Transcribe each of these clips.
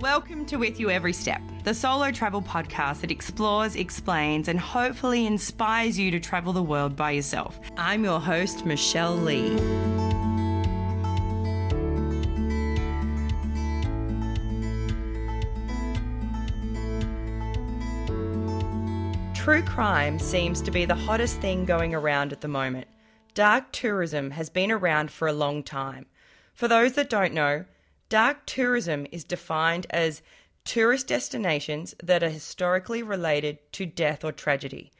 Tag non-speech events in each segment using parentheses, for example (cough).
Welcome to With You Every Step, the solo travel podcast that explores, explains, and hopefully inspires you to travel the world by yourself. I'm your host, Michelle Lee. True crime seems to be the hottest thing going around at the moment. Dark tourism has been around for a long time. For those that don't know, Dark tourism is defined as tourist destinations that are historically related to death or tragedy.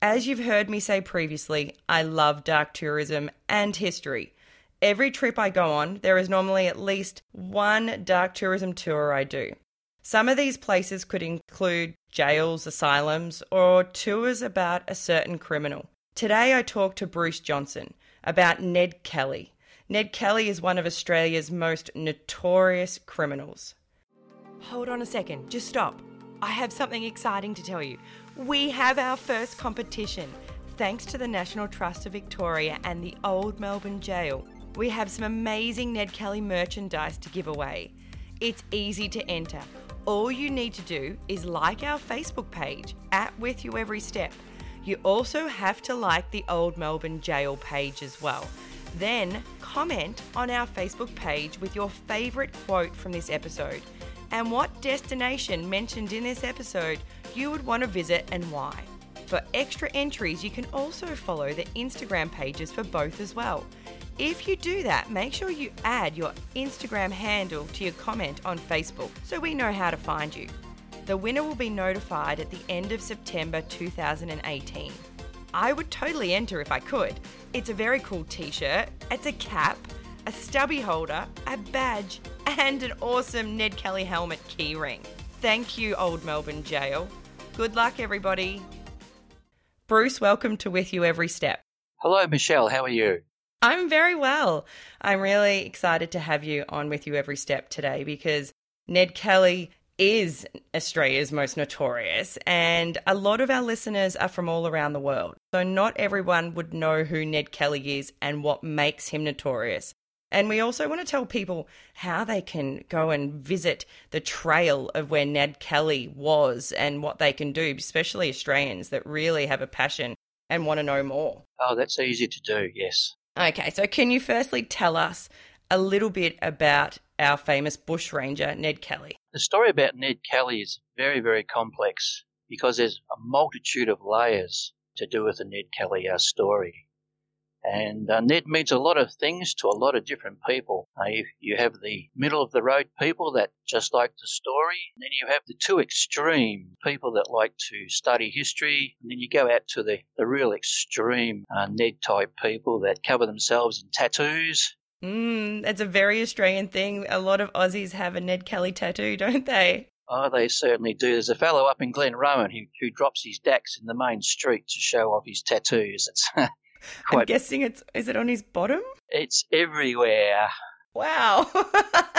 As you've heard me say previously, I love dark tourism and history. Every trip I go on, there is normally at least one dark tourism tour I do. Some of these places could include jails, asylums, or tours about a certain criminal. Today I talk to Bruce Johnson about Ned Kelly, Ned Kelly is one of Australia's most notorious criminals. Hold on a second, just stop. I have something exciting to tell you. We have our first competition. Thanks to the National Trust of Victoria and the Old Melbourne Jail, we have some amazing Ned Kelly merchandise to give away. It's easy to enter. All you need to do is like our Facebook page at With You Every Step. You also have to like the Old Melbourne Jail page as well. Then comment on our Facebook page with your favourite quote from this episode and what destination mentioned in this episode you would want to visit and why. For extra entries, you can also follow the Instagram pages for both as well. If you do that, make sure you add your Instagram handle to your comment on Facebook so we know how to find you. The winner will be notified at the end of September 2018. I would totally enter if I could. It's a very cool t shirt, it's a cap, a stubby holder, a badge, and an awesome Ned Kelly helmet keyring. Thank you, Old Melbourne Jail. Good luck, everybody. Bruce, welcome to With You Every Step. Hello, Michelle. How are you? I'm very well. I'm really excited to have you on With You Every Step today because Ned Kelly is Australia's most notorious, and a lot of our listeners are from all around the world. So, not everyone would know who Ned Kelly is and what makes him notorious. And we also want to tell people how they can go and visit the trail of where Ned Kelly was and what they can do, especially Australians that really have a passion and want to know more. Oh, that's easy to do, yes. Okay, so can you firstly tell us a little bit about our famous bushranger, Ned Kelly? The story about Ned Kelly is very, very complex because there's a multitude of layers to do with the Ned Kelly uh, story. And uh, Ned means a lot of things to a lot of different people. Uh, you, you, have the middle of the road people that just like the story, and then you have the two extreme people that like to study history, and then you go out to the, the real extreme uh, Ned type people that cover themselves in tattoos Mm, that's a very Australian thing. A lot of Aussies have a Ned Kelly tattoo, (laughs) don't they? Oh, they certainly do. There's a fellow up in Glenrowan who, who drops his decks in the main street to show off his tattoos. It's (laughs) quite... I'm guessing it's is it on his bottom? It's everywhere. Wow.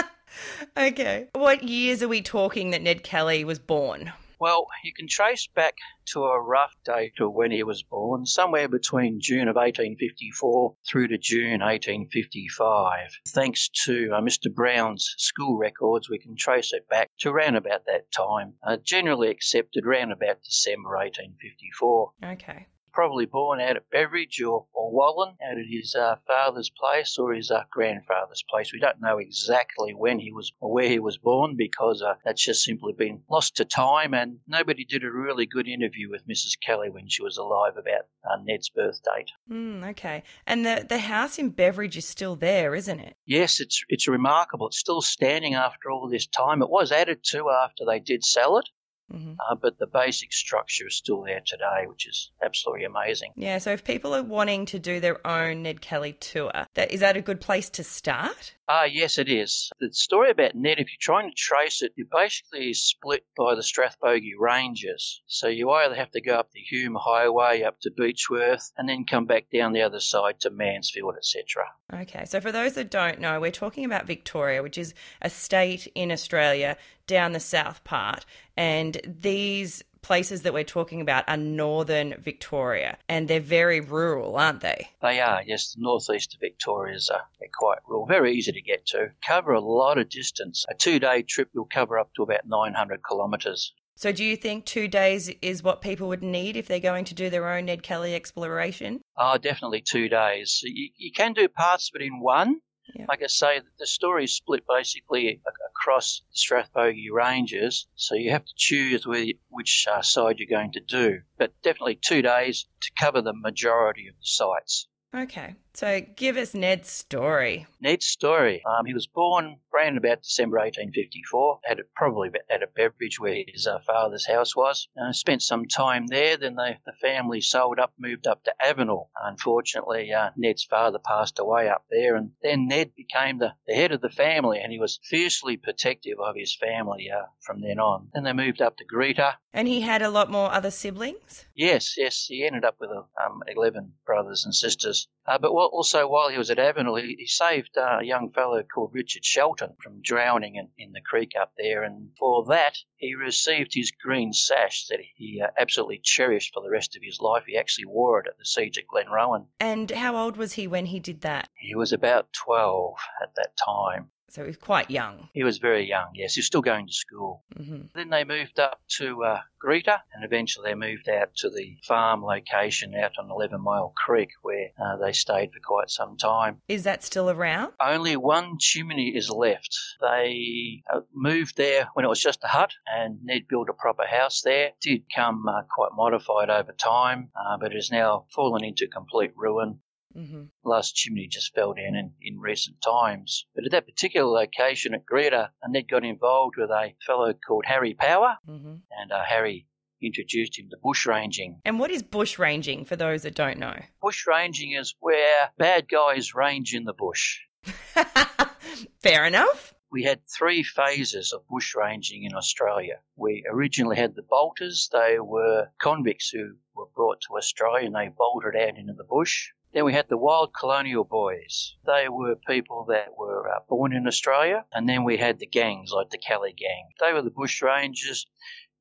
(laughs) okay. What years are we talking that Ned Kelly was born? Well, you can trace back to a rough date of when he was born, somewhere between June of 1854 through to June 1855. Thanks to uh, Mr. Brown's school records, we can trace it back to around about that time, uh, generally accepted around about December 1854. Okay probably born out at Beveridge or, or Wallan, out at his uh, father's place or his uh, grandfather's place. We don't know exactly when he was or where he was born because uh, that's just simply been lost to time, and nobody did a really good interview with Mrs. Kelly when she was alive about uh, Ned's birth date. Mm, okay, and the the house in Beveridge is still there, isn't it? Yes, it's it's remarkable. It's still standing after all this time. It was added to after they did sell it. Mm-hmm. Uh, but the basic structure is still there today, which is absolutely amazing. Yeah, so if people are wanting to do their own Ned Kelly tour, that, is that a good place to start? Ah, uh, yes, it is. The story about Ned, if you're trying to trace it, it basically is split by the Strathbogie Ranges. So you either have to go up the Hume Highway up to Beechworth and then come back down the other side to Mansfield, etc. Okay, so for those that don't know, we're talking about Victoria, which is a state in Australia down the south part, and these places that we're talking about are northern Victoria and they're very rural, aren't they? They are, yes. The northeast of Victoria is uh, quite rural, very easy to get to. Cover a lot of distance. A two day trip will cover up to about 900 kilometres. So, do you think two days is what people would need if they're going to do their own Ned Kelly exploration? Oh, definitely two days. You, you can do parts of it in one. Yeah. Like I say, the story is split basically across the Strathbogie Ranges, so you have to choose which uh, side you're going to do. But definitely two days to cover the majority of the sites. Okay. So give us Ned's story. Ned's story. Um, he was born around about December 1854. Had a, probably at a Beveridge where his uh, father's house was. Uh, spent some time there. Then they, the family sold up, moved up to Avenel. Unfortunately, uh, Ned's father passed away up there, and then Ned became the, the head of the family, and he was fiercely protective of his family uh, from then on. Then they moved up to Greta. And he had a lot more other siblings. Yes, yes. He ended up with um, 11 brothers and sisters. Uh, but also, while he was at Avenel, he, he saved uh, a young fellow called Richard Shelton from drowning in, in the creek up there. And for that, he received his green sash that he uh, absolutely cherished for the rest of his life. He actually wore it at the siege at Glenrowan. And how old was he when he did that? He was about 12 at that time. So he was quite young. He was very young, yes. He was still going to school. Mm-hmm. Then they moved up to uh, Greta and eventually they moved out to the farm location out on 11 Mile Creek where uh, they stayed for quite some time. Is that still around? Only one chimney is left. They uh, moved there when it was just a hut and Ned built a proper house there. It did come uh, quite modified over time, uh, but it has now fallen into complete ruin. Mm-hmm. Last chimney just fell down in, in recent times. But at that particular location at Greta, Ned got involved with a fellow called Harry Power, mm-hmm. and uh, Harry introduced him to bushranging. And what is bushranging for those that don't know? Bushranging is where bad guys range in the bush. (laughs) Fair enough. We had three phases of bushranging in Australia. We originally had the bolters. They were convicts who were brought to Australia and they bolted out into the bush. Then we had the Wild Colonial Boys. They were people that were uh, born in Australia. And then we had the gangs, like the Kelly Gang. They were the bush rangers.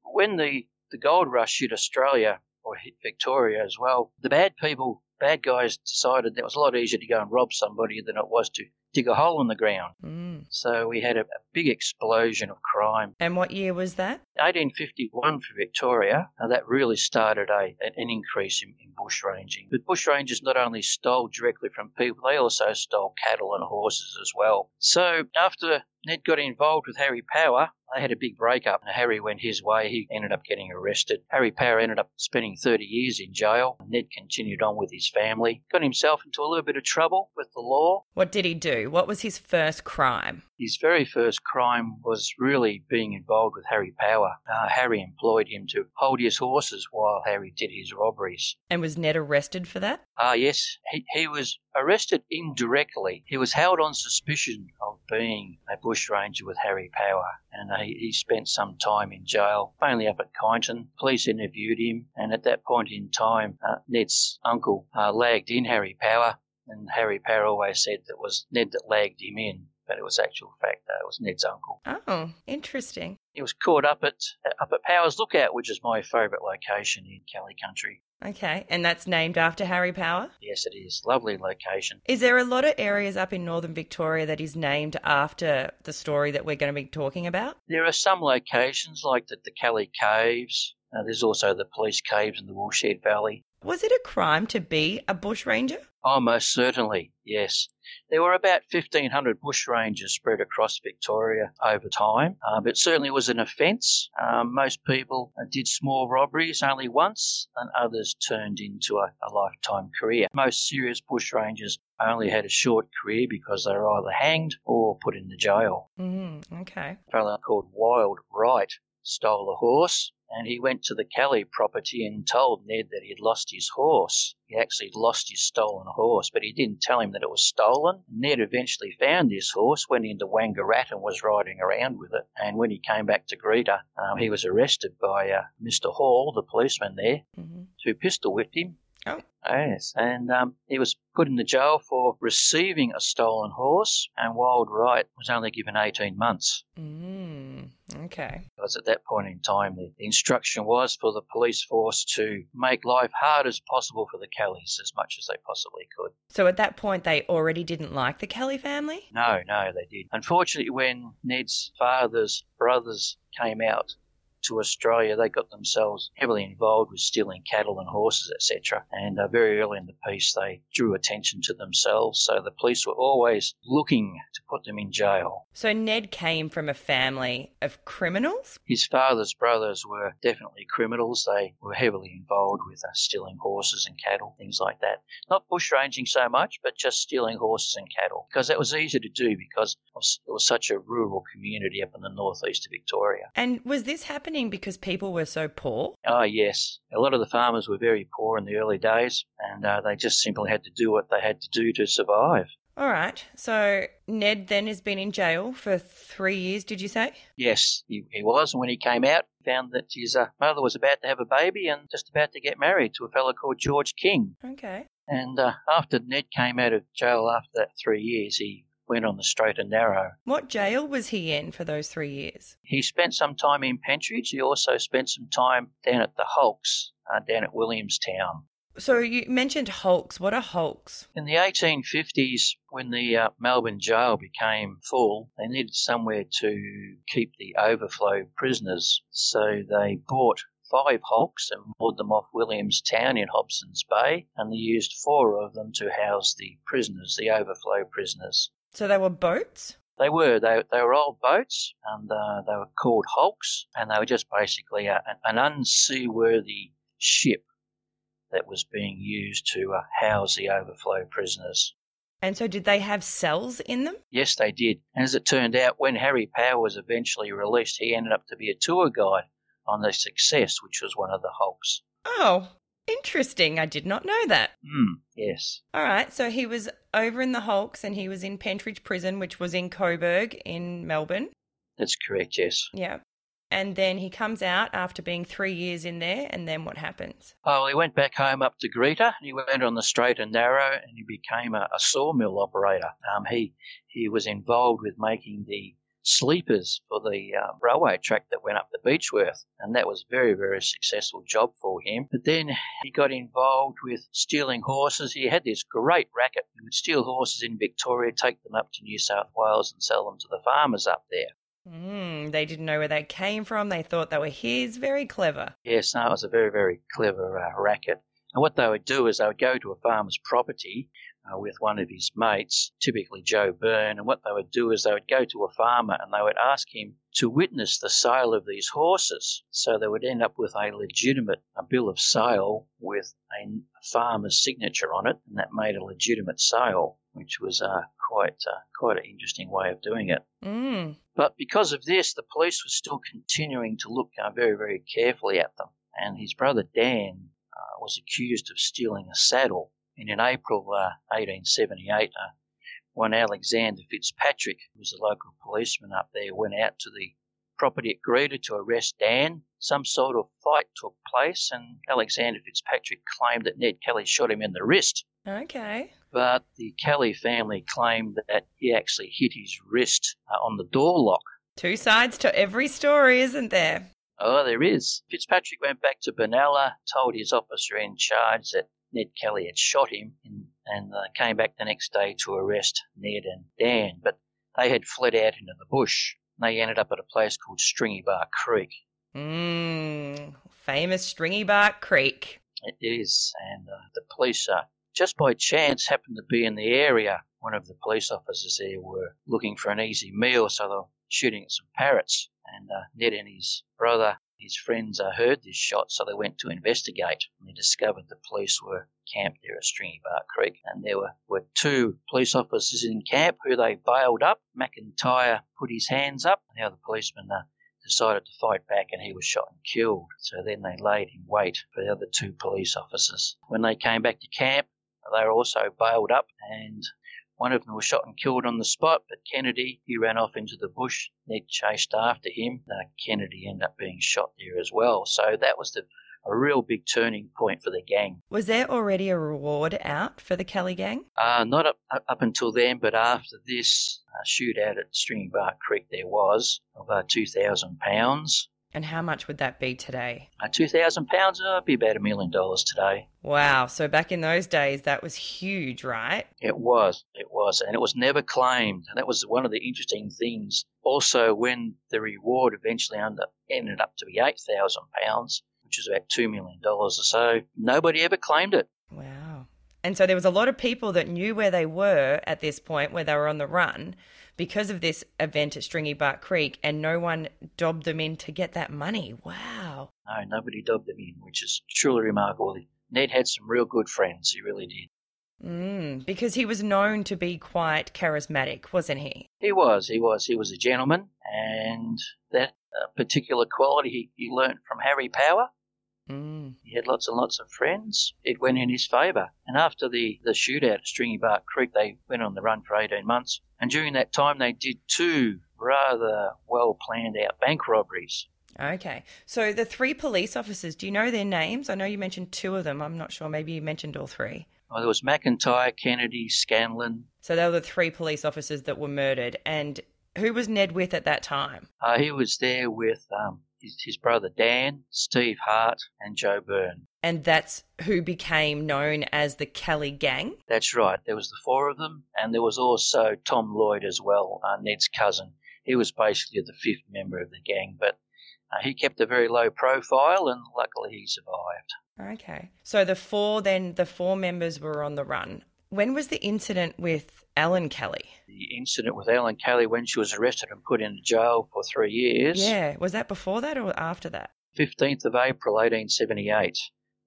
When the, the gold rush hit Australia, or hit Victoria as well, the bad people, bad guys decided that it was a lot easier to go and rob somebody than it was to dig a hole in the ground. Mm. So we had a, a, big explosion of crime. And what year was that? 1851 for Victoria. Now that really started a, an increase in, in bushranging. But bushrangers not only stole directly from people, they also stole cattle and horses as well. So after Ned got involved with Harry Power, they had a big breakup. And Harry went his way. He ended up getting arrested. Harry Power ended up spending 30 years in jail. Ned continued on with his family. Got himself into a little bit of trouble with the law. What did he do? What was his first crime? His very first crime was really being involved with Harry Power. Uh, Harry employed him to hold his horses while Harry did his robberies. And was Ned arrested for that? Ah, uh, yes. He, he was arrested indirectly. He was held on suspicion of being a bushranger with Harry Power, and he, he spent some time in jail, mainly up at Kyneton. Police interviewed him, and at that point in time, uh, Ned's uncle uh, lagged in Harry Power, and Harry Power always said that it was Ned that lagged him in but it was actual fact that it was Ned's uncle. Oh, interesting. He was caught up at up at Powers Lookout, which is my favourite location in Kelly Country. Okay, and that's named after Harry Power? Yes, it is. Lovely location. Is there a lot of areas up in northern Victoria that is named after the story that we're going to be talking about? There are some locations like the, the Kelly Caves. Uh, there's also the Police Caves in the Woolshed Valley. Was it a crime to be a bushranger? Oh, most certainly, yes. There were about 1,500 bushrangers spread across Victoria over time. Um, it certainly was an offence. Um, most people did small robberies only once, and others turned into a, a lifetime career. Most serious bushrangers only had a short career because they were either hanged or put in the jail. Mm, okay. A fellow called Wild Wright stole a horse and he went to the Kelly property and told Ned that he'd lost his horse. He actually lost his stolen horse, but he didn't tell him that it was stolen. Ned eventually found this horse, went into Wangaratta and was riding around with it. And when he came back to Greta, um, he was arrested by uh, Mr. Hall, the policeman there, mm-hmm. who pistol whipped him. Oh. Yes, and um, he was put in the jail for receiving a stolen horse, and Wild Wright was only given 18 months. Mm, Okay. Because at that point in time, the, instruction was for the police force to make life hard as possible for the Kellys as much as they possibly could. So at that point, they already didn't like the Kelly family? No, no, they did. Unfortunately, when Ned's father's brothers came out to Australia, they got themselves heavily involved with stealing cattle and horses, etc. And uh, very early in the piece, they drew attention to themselves. So the police were always looking to put them in jail. So Ned came from a family of criminals? His father's brothers were definitely criminals. They were heavily involved with uh, stealing horses and cattle, things like that. Not bushranging so much, but just stealing horses and cattle because that was easy to do because it was such a rural community up in the northeast of Victoria. And was this happening? Happening because people were so poor? Oh, yes. A lot of the farmers were very poor in the early days, and uh, they just simply had to do what they had to do to survive. All right. So Ned then has been in jail for three years, did you say? Yes, he, he was. And when he came out, he found that his uh, mother was about to have a baby and just about to get married to a fellow called George King. Okay. And uh, after Ned came out of jail after that three years, he went on the straight and narrow. What jail was he in for those three years? He spent some time in Pentridge. He also spent some time down at the Hulks, uh, down at Williamstown. So you mentioned hulks. What are hulks? In the 1850s, when the uh, Melbourne jail became full, they needed somewhere to keep the overflow prisoners. So they bought five hulks and moored them off Williamstown in Hobson's Bay, and they used four of them to house the prisoners, the overflow prisoners. So they were boats? They were. They, they were old boats, and uh, they were called hulks, and they were just basically a, an unseaworthy ship that was being used to uh, house the overflow prisoners. And so, did they have cells in them? Yes, they did. And as it turned out, when Harry Power was eventually released, he ended up to be a tour guide on the Success, which was one of the hulks. Oh, Interesting. I did not know that. Mm, yes. All right. So he was over in the Hulks and he was in Pentridge Prison, which was in Coburg in Melbourne. That's correct, yes. Yeah. And then he comes out after being three years in there, and then what happens? Oh, he went back home up to Greta. And he went on the straight and narrow, and he became a, a sawmill operator. Um, he he was involved with making the sleepers for the uh, railway track that went up the Beechworth, and that was a very, very successful job for him. But then he got involved with stealing horses. He had this great racket. He would steal horses in Victoria, take them up to New South Wales, and sell them to the farmers up there. Mm, they didn't know where they came from. They thought they were his. Very clever. Yes, no, it was a very, very clever uh, racket. And what they would do is they would go to a farmer's property uh, with one of his mates, typically Joe Byrne. And what they would do is they would go to a farmer and they would ask him to witness the sale of these horses. So they would end up with a legitimate a bill of sale with a farmer's signature on it, and that made a legitimate sale, which was uh, quite uh, quite an interesting way of doing it. Mm. But because of this, the police were still continuing to look uh, very very carefully at them. And his brother Dan uh, was accused of stealing a saddle and in April uh, 1878, uh, one Alexander Fitzpatrick, who was a local policeman up there, went out to the property at Greta to arrest Dan. Some sort of fight took place, and Alexander Fitzpatrick claimed that Ned Kelly shot him in the wrist. Okay. But the Kelly family claimed that he actually hit his wrist uh, on the door lock. Two sides to every story, isn't there? Oh, there is. Fitzpatrick went back to Benalla, told his officer in charge that Ned Kelly had shot him and, and uh, came back the next day to arrest Ned and Dan, but they had fled out into the bush. They ended up at a place called Stringy Bark Creek. Mmm, famous Stringy Bark Creek. It is, and uh, the police, uh, just by chance, happened to be in the area. One of the police officers there were looking for an easy meal, so they were shooting at some parrots. And uh, Ned and his brother his friends heard this shot, so they went to investigate. And they discovered the police were camped there at Stringy Bark Creek, and there were, were two police officers in camp who they bailed up. McIntyre put his hands up, and the other policeman uh, decided to fight back, and he was shot and killed. So then they laid in wait for the other two police officers. When they came back to camp, they were also bailed up, and one of them was shot and killed on the spot, but Kennedy, he ran off into the bush. Ned chased after him. Uh, Kennedy ended up being shot there as well. So that was the a real big turning point for the gang. Was there already a reward out for the Kelly gang? Uh, not up, up until then, but after this uh, shootout at Stringy Bark Creek, there was of uh, £2,000. And how much would that be today? Uh, £2,000 uh, would be about a million dollars today. Wow. So back in those days, that was huge, right? It was. It was. And it was never claimed. And that was one of the interesting things. Also, when the reward eventually ended up to be £8,000, which is about $2 million or so, nobody ever claimed it. Wow. And so there was a lot of people that knew where they were at this point, where they were on the run because of this event at Stringy Bark Creek, and no one dobbed them in to get that money. Wow. No, nobody dobbed them in, which is truly remarkable. Ned had some real good friends. He really did. Mm, because he was known to be quite charismatic, wasn't he? He was. He was. He was a gentleman, and that uh, particular quality he, he learnt from Harry Power. Mm. He had lots and lots of friends. It went in his favour. And after the, the shootout at Stringy Bark Creek, they went on the run for 18 months. And during that time, they did two rather well planned out bank robberies. Okay. So the three police officers, do you know their names? I know you mentioned two of them. I'm not sure. Maybe you mentioned all three. Well, there was McIntyre, Kennedy, Scanlan. So they were the three police officers that were murdered. And who was Ned with at that time? Uh, he was there with um, his, his brother Dan, Steve Hart, and Joe Byrne. And that's who became known as the Kelly Gang? That's right. There was the four of them, and there was also Tom Lloyd as well, uh, Ned's cousin. He was basically the fifth member of the gang, but uh, he kept a very low profile, and luckily he survived. Okay. So the four, then the four members were on the run. When was the incident with Ellen Kelly? The incident with Ellen Kelly when she was arrested and put in jail for three years. Yeah. Was that before that or after that? 15th of April 1878.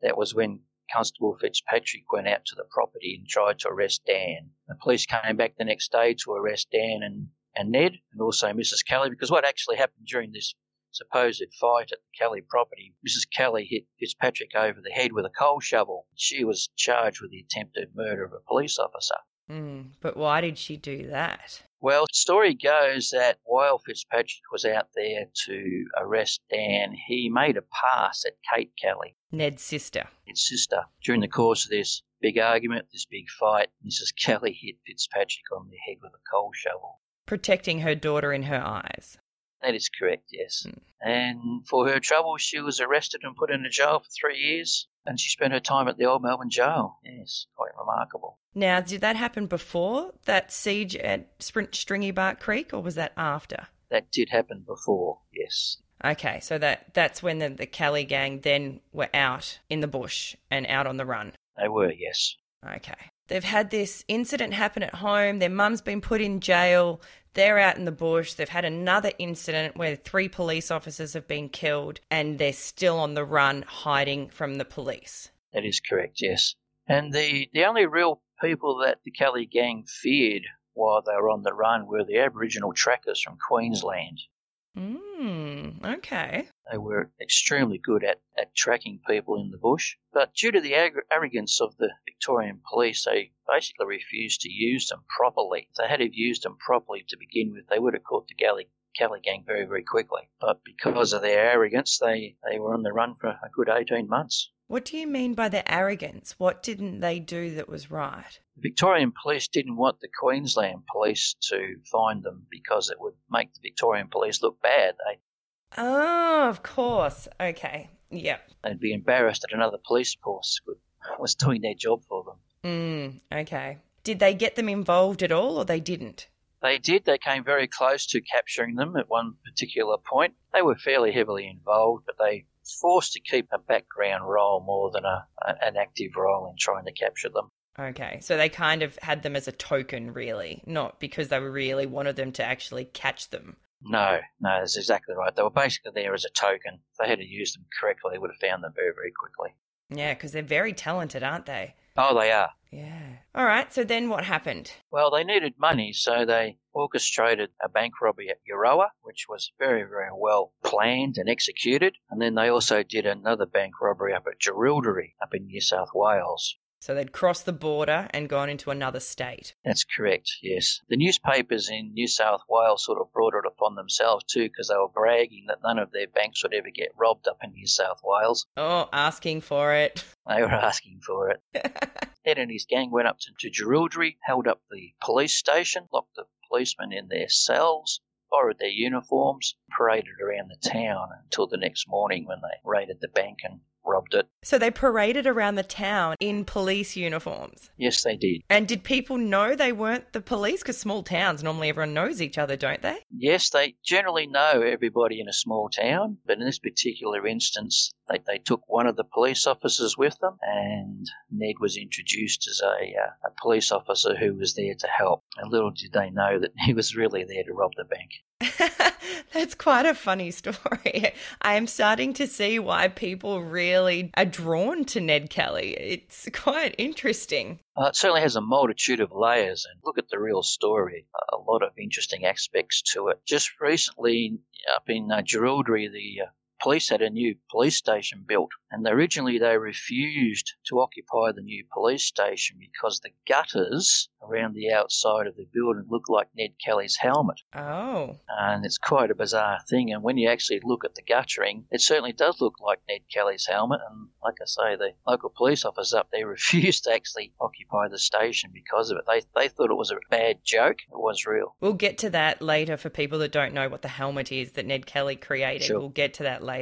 That was when Constable Fitzpatrick went out to the property and tried to arrest Dan. The police came back the next day to arrest Dan and, and Ned and also Mrs. Kelly because what actually happened during this supposed fight at the Kelly property, Mrs. Kelly hit Fitzpatrick over the head with a coal shovel. She was charged with the attempted murder of a police officer. Mm, but why did she do that? Well, the story goes that while Fitzpatrick was out there to arrest Dan, he made a pass at Kate Kelly, Ned's sister. Ned's sister. During the course of this big argument, this big fight, Mrs. Kelly hit Fitzpatrick on the head with a coal shovel. Protecting her daughter in her eyes. That is correct, yes. Mm. And for her trouble, she was arrested and put into jail for three years, and she spent her time at the Old Melbourne Jail. Yes, quite remarkable. Now, did that happen before that siege at Sprint Stringy Bark Creek, or was that after? That did happen before, yes. Okay, so that that's when the, the Kelly gang then were out in the bush and out on the run. They were, yes. Okay. They've had this incident happen at home. Their mum's been put in jail. They're out in the bush. They've had another incident where three police officers have been killed and they're still on the run hiding from the police. That is correct, yes. And the, the only real people that the Kelly gang feared while they were on the run were the Aboriginal trackers from Queensland. Mm, okay. They were extremely good at, at tracking people in the bush, but due to the ag- arrogance of the Victorian police, they basically refused to use them properly. If they had have used them properly to begin with, they would have caught the Galley, Kelly gang very, very quickly. But because of their arrogance, they, they were on the run for a good 18 months. What do you mean by their arrogance? What didn't they do that was right? The Victorian police didn't want the Queensland police to find them because it would make the Victorian police look bad. They Oh, of course. Okay. Yep. they'd be embarrassed that another police force would, was doing their job for them. Mm, okay. Did they get them involved at all or they didn't? They did. They came very close to capturing them at one particular point. They were fairly heavily involved, but they forced to keep a background role more than a, an active role in trying to capture them. Okay. So they kind of had them as a token, really, not because they really wanted them to actually catch them. No, no, that's exactly right. They were basically there as a token. If they had to use them correctly, they would have found them very, very quickly. Yeah, because they're very talented, aren't they? Oh, they are. Yeah. All right. So then what happened? Well, they needed money, so they orchestrated a bank robbery at Euroa, which was very, very well planned and executed. And then they also did another bank robbery up at Jerilderie, up in New South Wales. So they'd crossed the border and gone into another state. That's correct, yes. The newspapers in New South Wales sort of brought it upon themselves too because they were bragging that none of their banks would ever get robbed up in New South Wales. Oh, asking for it. (laughs) They were asking for it. (laughs) Ned and his gang went up to, to Jerilderie, held up the police station, locked the policemen in their cells, borrowed their uniforms, paraded around the town until the next morning when they raided the bank and robbed it. So they paraded around the town in police uniforms. Yes, they did. And did people know they weren't the police? Because small towns, normally everyone knows each other, don't they? Yes, they generally know everybody in a small town, but in this particular instance, they, they took one of the police officers with them, and Ned was introduced as a, uh, a police officer who was there to help. And little did they know that (laughs) he was really there to rob the bank. (laughs) That's quite a funny story. (laughs) I am starting to see why people really are drawn to Ned Kelly. It's quite interesting. Uh, it certainly has a multitude of layers, and look at the real story. A lot of interesting aspects to it. Just recently, up in uh, Jerilderie, the uh, police had a new police station built, and originally they refused to occupy the new police station because the gutters around the outside of the building looked like Ned Kelly's helmet. Oh. And it's quite a bizarre thing. And when you actually look at the guttering, it certainly does look like Ned Kelly's helmet. And like I say, the local police officers up there (laughs) refused to actually occupy the station because of it. They, they thought it was a bad joke. It was real. We'll get to that later for people that don't know what the helmet is that Ned Kelly created. Sure. We'll get to that later.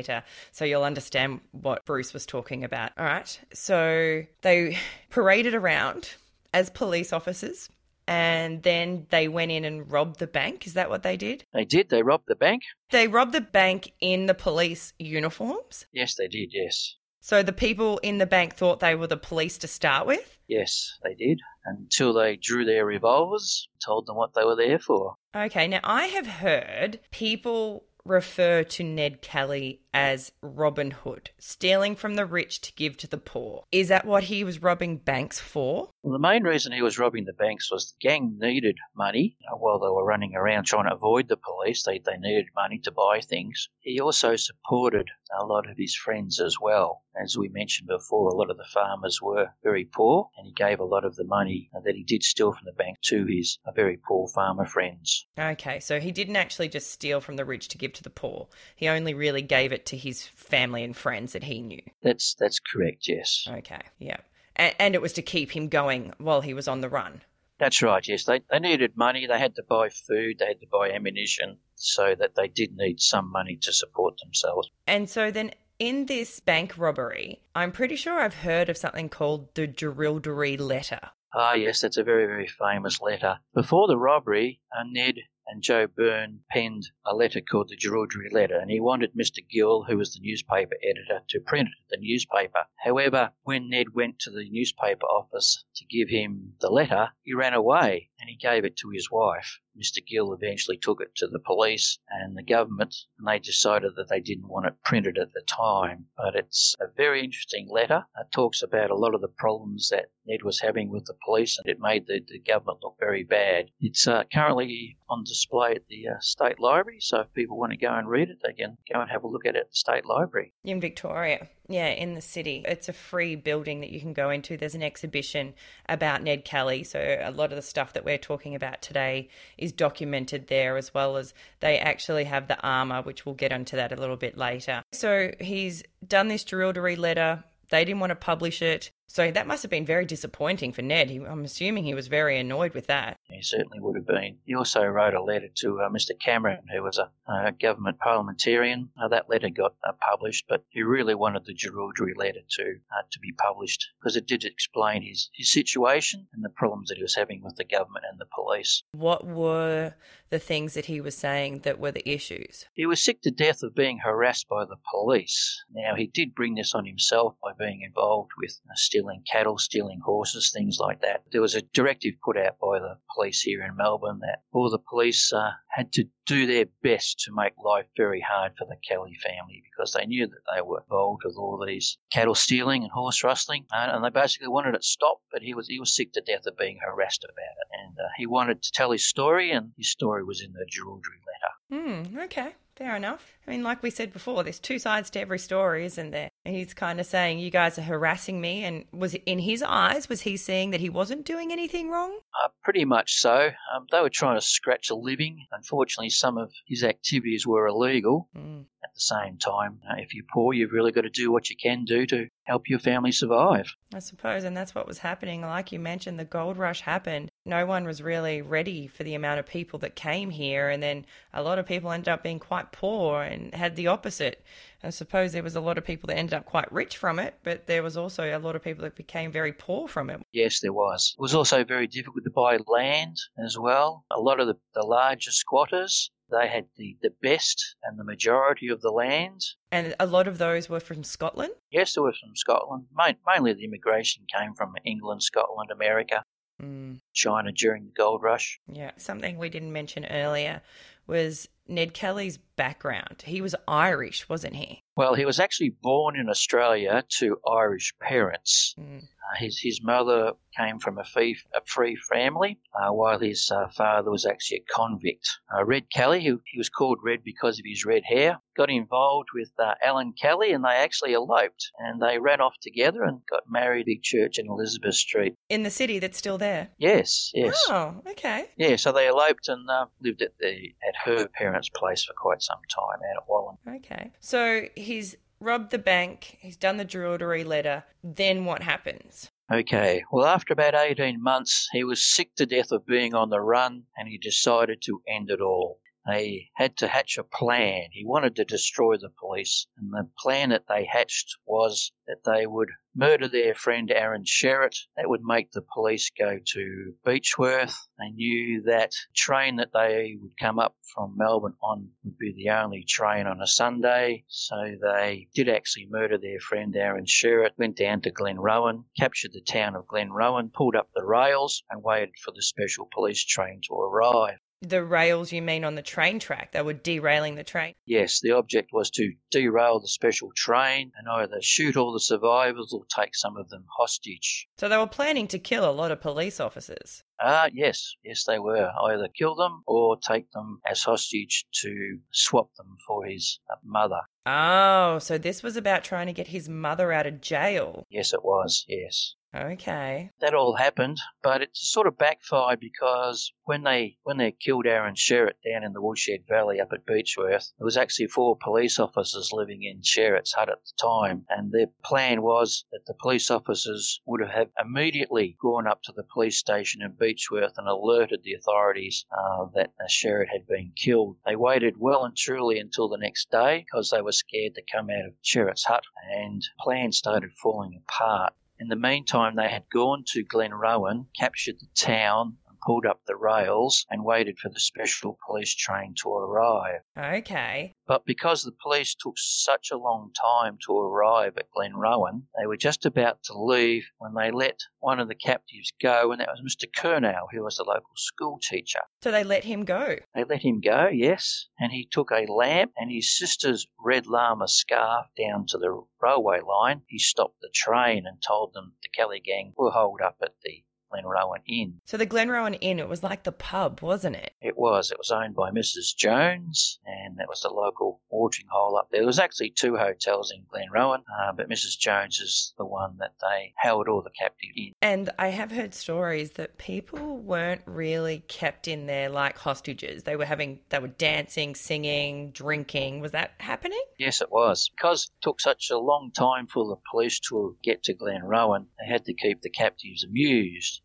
So you'll understand what Bruce was talking about. All right. So they (laughs) paraded around as police officers and then they went in and robbed the bank. Is that what they did? They did. They robbed the bank. They robbed the bank in the police uniforms. Yes, they did. Yes. So the people in the bank thought they were the police to start with? Yes, they did. Until they drew their revolvers, told them what they were there for. Okay, now I have heard people refer to Ned Kelly as Robin Hood, stealing from the rich to give to the poor. Is that what he was robbing banks for? Well, the main reason he was robbing the banks was the gang needed money while they were running around trying to avoid the police. They, they needed money to buy things. He also supported a lot of his friends as well. As we mentioned before, a lot of the farmers were very poor, and he gave a lot of the money that he did steal from the bank to his uh, very poor farmer friends. Okay, so he didn't actually just steal from the rich to give to the poor. He only really gave it to his family and friends that he knew. That's that's correct. Yes. Okay, yeah. And, and it was to keep him going while he was on the run. That's right, yes. They, they needed money, they had to buy food, they had to buy ammunition, so that they did need some money to support themselves. And so then in this bank robbery, I'm pretty sure I've heard of something called the Jerilderie letter. Ah, yes, that's a very, very famous letter. Before the robbery, uh, Ned and Joe Byrne penned a letter called the Jerilderie Letter, and he wanted Mr. Gill, who was the newspaper editor, to print the newspaper. However, when Ned went to the newspaper office to give him the letter, he ran away and he gave it to his wife. Mr. Gill eventually took it to the police and the government, and they decided that they didn't want it printed at the time. But it's a very interesting letter. It talks about a lot of the problems that Ned was having with the police, and it made the, the government look very bad. It's uh, currently on display at the uh, State Library, so if people want to go and read it, they can go and have a look at it at the State Library. In Victoria, yeah, in the city. It's a free building that you can go into. There's an exhibition about Ned Kelly, so a lot of the stuff that we're talking about today is documented there, as well as they actually have the armour, which we'll get onto that a little bit later. So he's done this Jerilderie letter. They didn't want to publish it. So that must have been very disappointing for Ned. He, I'm assuming he was very annoyed with that. He certainly would have been. He also wrote a letter to uh, Mr. Cameron, who was a, a government parliamentarian. Uh, that letter got uh, published, but he really wanted the Jerilderie letter to uh, to be published because it did explain his, his situation and the problems that he was having with the government and the police. What were the things that he was saying that were the issues? He was sick to death of being harassed by the police. Now, he did bring this on himself by being involved with uh, stealing cattle, stealing horses, things like that. There was a directive put out by the police here in Melbourne that all the police uh, had to do their best to make life very hard for the Kelly family because they knew that they were involved with all these cattle stealing and horse rustling, and they basically wanted it stopped. But he was he was sick to death of being harassed about it, and uh, he wanted to tell his story, and his story was in the Jerilderie letter. Hmm, okay. Fair enough. I mean, like we said before, there's two sides to every story, isn't there? And he's kind of saying, You guys are harassing me. And was in his eyes, was he seeing that he wasn't doing anything wrong? Uh, pretty much so. Um, they were trying to scratch a living. Unfortunately, some of his activities were illegal. Mm. At the same time, uh, if you're poor, you've really got to do what you can do to help your family survive. I suppose, and that's what was happening. Like you mentioned, the gold rush happened. No one was really ready for the amount of people that came here, and then a lot of people ended up being quite poor and had the opposite. I suppose there was a lot of people that ended up quite rich from it, but there was also a lot of people that became very poor from it. Yes, there was. It was also very difficult to buy land as well. A lot of the, the larger squatters they had the, the best and the majority of the land. And a lot of those were from Scotland? Yes, they were from Scotland. Main, mainly the immigration came from England, Scotland, America, mm. China during the gold rush. Yeah, something we didn't mention earlier was Ned Kelly's background. He was Irish, wasn't he? Well, he was actually born in Australia to Irish parents. Mm. Uh, his his mother came from a free, a free family, uh, while his uh, father was actually a convict. Uh, red Kelly, who he was called Red because of his red hair, got involved with uh, Ellen Kelly, and they actually eloped, and they ran off together and got married at Church in Elizabeth Street. In the city that's still there. Yes, yes. Oh, okay. Yeah, so they eloped and uh, lived at the at her parents' place for quite some time out at Wallan. Okay, so he's robbed the bank, he's done the Jerilderie letter, then what happens? Okay, well, after about 18 months, he was sick to death of being on the run and he decided to end it all. They had to hatch a plan. He wanted to destroy the police, and the plan that they hatched was that they would murder their friend Aaron Sherritt. That would make the police go to Beechworth. They knew that train that they would come up from Melbourne on would be the only train on a Sunday. So they did actually murder their friend Aaron Sherritt, went down to Glenrowan, captured the town of Glenrowan, pulled up the rails, and waited for the special police train to arrive. The rails you mean on the train track? They were derailing the train? Yes, the object was to derail the special train and either shoot all the survivors or take some of them hostage. So they were planning to kill a lot of police officers? Ah, uh, yes, yes, they were. Either kill them or take them as hostage to swap them for his mother. Oh, so this was about trying to get his mother out of jail? Yes, it was, yes. Okay. That all happened, but it sort of backfired because when they when they killed Aaron Sherritt down in the Woolshed Valley up at Beechworth, there was actually four police officers living in Sherritt's hut at the time, and their plan was that the police officers would have immediately gone up to the police station in Beechworth and alerted the authorities uh, that Sherritt had been killed. They waited well and truly until the next day because they were scared to come out of Sherritt's hut, and plans started falling apart. In the meantime, they had gone to Glenrowan, captured the town, pulled up the rails and waited for the special police train to arrive. Okay. But because the police took such a long time to arrive at Glenrowan, they were just about to leave when they let one of the captives go, and that was Mr. Curnow, who was the local school teacher. So they let him go? They let him go, yes, and he took a lamp and his sister's red llama scarf down to the railway line. He stopped the train and told them the Kelly gang were holed up at the Glenrowan Inn. So the Glenrowan Inn, it was like the pub, wasn't it? It was. It was owned by Mrs. Jones, and that was the local watering hole up there. There was actually two hotels in Glenrowan, uh, but Mrs. Jones is the one that they held all the captives in. And I have heard stories that people weren't really kept in there like hostages. They were having, they were dancing, singing, drinking. Was that happening? Yes, it was. Because it took such a long time for the police to get to Glenrowan, they had to keep the captives amused.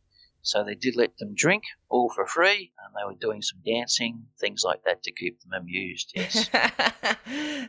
So they did let them drink all for free, and they were doing some dancing, things like that to keep them amused. Yes. (laughs)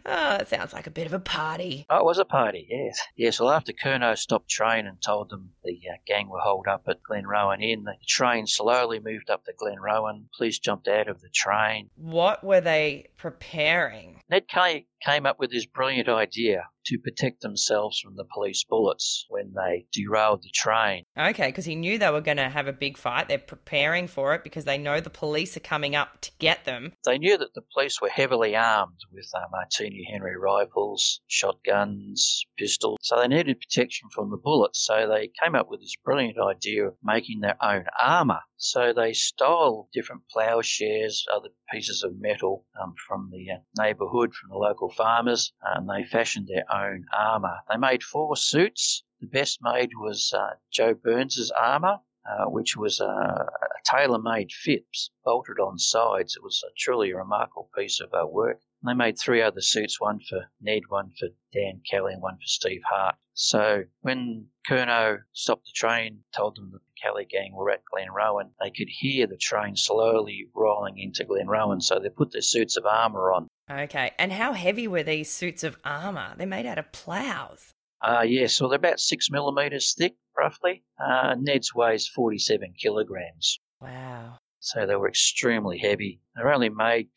oh, it sounds like a bit of a party. Oh, it was a party. Yes. Yes. Well, after Curnow stopped train and told them the uh, gang were holed up at Glenrowan Inn, the train slowly moved up to Glenrowan. Police jumped out of the train. What were they preparing? Ned Kelly came up with this brilliant idea to protect themselves from the police bullets when they derailed the train. Okay, because he knew they were going to have a big fight. They're preparing for it because they know the police are coming up to get them. They knew that the police were heavily armed with uh, Martini Henry rifles, shotguns, pistols, so they needed protection from the bullets. So they came up with this brilliant idea of making their own armour. So they stole different ploughshares, other pieces of metal um, from the uh, neighbourhood, from the local farmers, and they fashioned their own armour. They made four suits. The best made was uh, Joe Byrne's armour, uh, which was a, a tailor-made fit bolted on sides. It was a truly a remarkable piece of uh, work. And they made three other suits, one for Ned, one for Dan Kelly, and one for Steve Hart. So when Curnow stopped the train, told them that the Kelly gang were at Glenrowan, they could hear the train slowly rolling into Glenrowan, so they put their suits of armour on. Okay, and how heavy were these suits of armour? They're made out of ploughs. Uh, yes, well, they're about six millimetres thick, roughly. Uh, Ned's weighs 47 kilograms. Wow. So they were extremely heavy. They were only made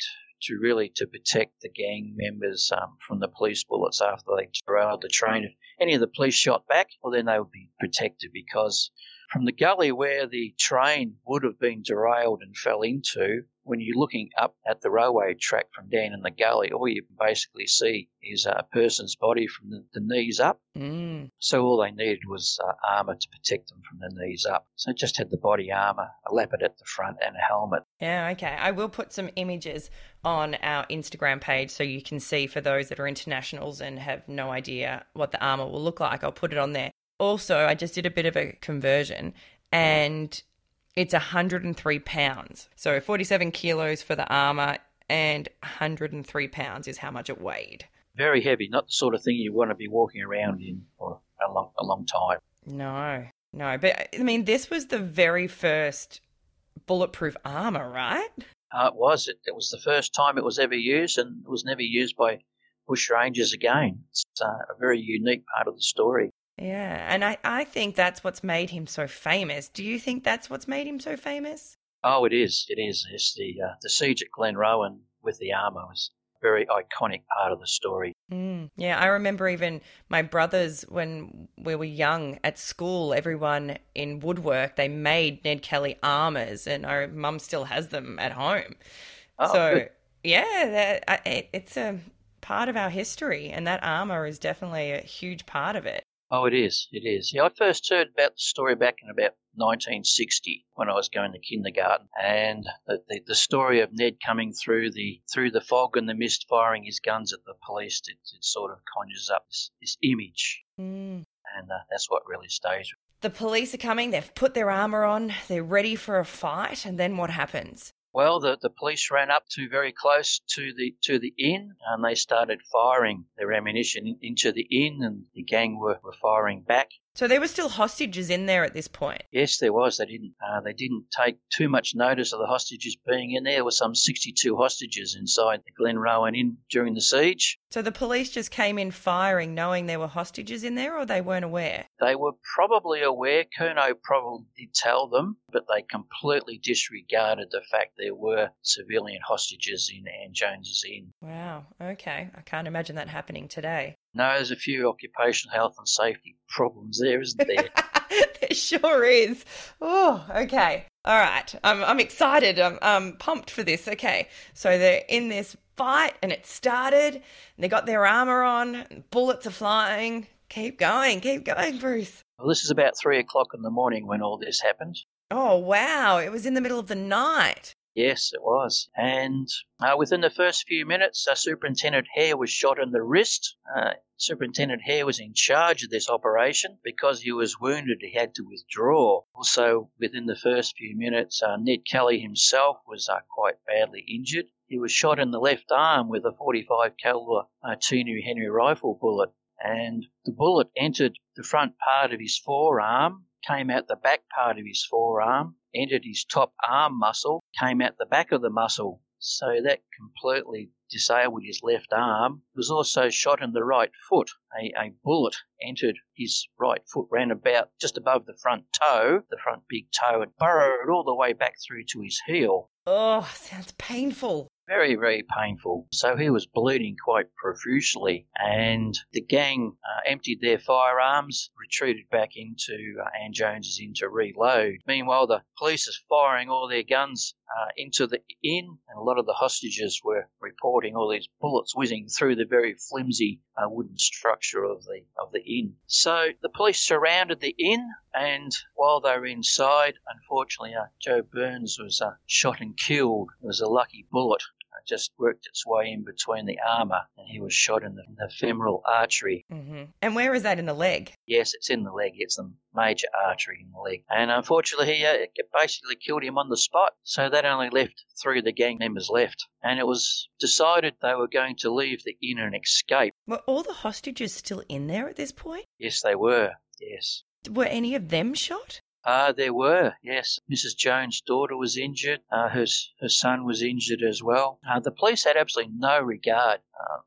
to really to protect the gang members um, from the police bullets after they derailed the train. If any of the police shot back, well, then they would be protected because from the gully where the train would have been derailed and fell into, when you're looking up at the railway track from down in the gully, all you basically see is a person's body from the, the knees up. Mm. So all they needed was uh, armour to protect them from the knees up. So it just had the body armour, a lappet at the front, and a helmet. Yeah, okay. I will put some images on our Instagram page so you can see for those that are internationals and have no idea what the armour will look like. I'll put it on there. Also, I just did a bit of a conversion and it's 103 pounds. So 47 kilos for the armor and 103 pounds is how much it weighed. Very heavy, not the sort of thing you want to be walking around in for a long, a long time. No, no. But I mean, this was the very first bulletproof armor, right? Uh, it was. It, it was the first time it was ever used and it was never used by bush rangers again. It's uh, a very unique part of the story. Yeah, and I, I think that's what's made him so famous. Do you think that's what's made him so famous? Oh, it is. It is. It's the uh, the siege at Glenrowan with the armour was a very iconic part of the story. Mm, yeah, I remember even my brothers when we were young at school. Everyone in woodwork they made Ned Kelly armors, and our mum still has them at home. Oh, so good. yeah, that, it, it's a part of our history, and that armor is definitely a huge part of it. Oh, it is. It is. Yeah, I first heard about the story back in about 1960 when I was going to kindergarten, and the, the, the story of Ned coming through the through the fog and the mist, firing his guns at the police, it, it sort of conjures up this, this image, Mm. and uh, that's what really stays. with The police are coming. They've put their armor on. They're ready for a fight, and then what happens? Well, the, the police ran up to very close to the to the inn, and they started firing their ammunition into the inn, and the gang were, were firing back. So there were still hostages in there at this point. Yes, there was. They didn't. Uh, they didn't take too much notice of the hostages being in there. There were some 62 hostages inside the Glenrowan Inn during the siege. So the police just came in firing, knowing there were hostages in there, or they weren't aware. They were probably aware. Curnow probably did tell them, but they completely disregarded the fact there were civilian hostages in Ann Jones's inn. Wow. Okay. I can't imagine that happening today. No, there's a few occupational health and safety problems there, isn't (laughs) there? there sure is. Oh, okay. All right. I'm, I'm excited. I'm, I'm pumped for this. Okay. So they're in this fight and it started. And they got their armor on. And bullets are flying. Keep going. Keep going, Bruce. well, this is about three o'clock in the morning when all this happened. Oh, wow. It was in the middle of the night. Yes, it was. And uh, within the first few minutes, uh, Superintendent Hare was shot in the wrist. Uh, Superintendent Hare was in charge of this operation. Because he was wounded, he had to withdraw. Also, within the first few minutes, uh, Ned Kelly himself was uh, quite badly injured. He was shot in the left arm with a 45 caliber Martini Henry rifle bullet, and the bullet entered the front part of his forearm, came out the back part of his forearm, entered his top arm muscle, came out the back of the muscle. So that completely disabled his left arm. He was also shot in the right foot. A, a bullet entered his right foot, ran about just above the front toe, the front big toe, and burrowed all the way back through to his heel. Oh, sounds painful. Very, very painful. So he was bleeding quite profusely, and the gang uh, emptied their firearms, retreated back into uh, Ann Jones's inn to reload. Meanwhile, the police is firing all their guns uh, into the inn, and a lot of the hostages were reporting all these bullets whizzing through the very flimsy uh, wooden structure of the of the inn. So the police surrounded the inn, and while they were inside, unfortunately, uh, Joe Byrne was uh, shot and killed. It was a lucky bullet just worked its way in between the armour and he was shot in the, in the femoral artery. Mm-hmm. And where is that in the leg? Yes, it's in the leg. It's the major artery in the leg. And unfortunately, he uh, basically killed him on the spot. So that only left three of the gang members left. And it was decided they were going to leave the inn and escape. Were all the hostages still in there at this point? Yes, they were. Yes. Were any of them shot? Uh, there were, yes. Mrs. Jones' daughter was injured. Uh, her, her son was injured as well. Uh, the police had absolutely no regard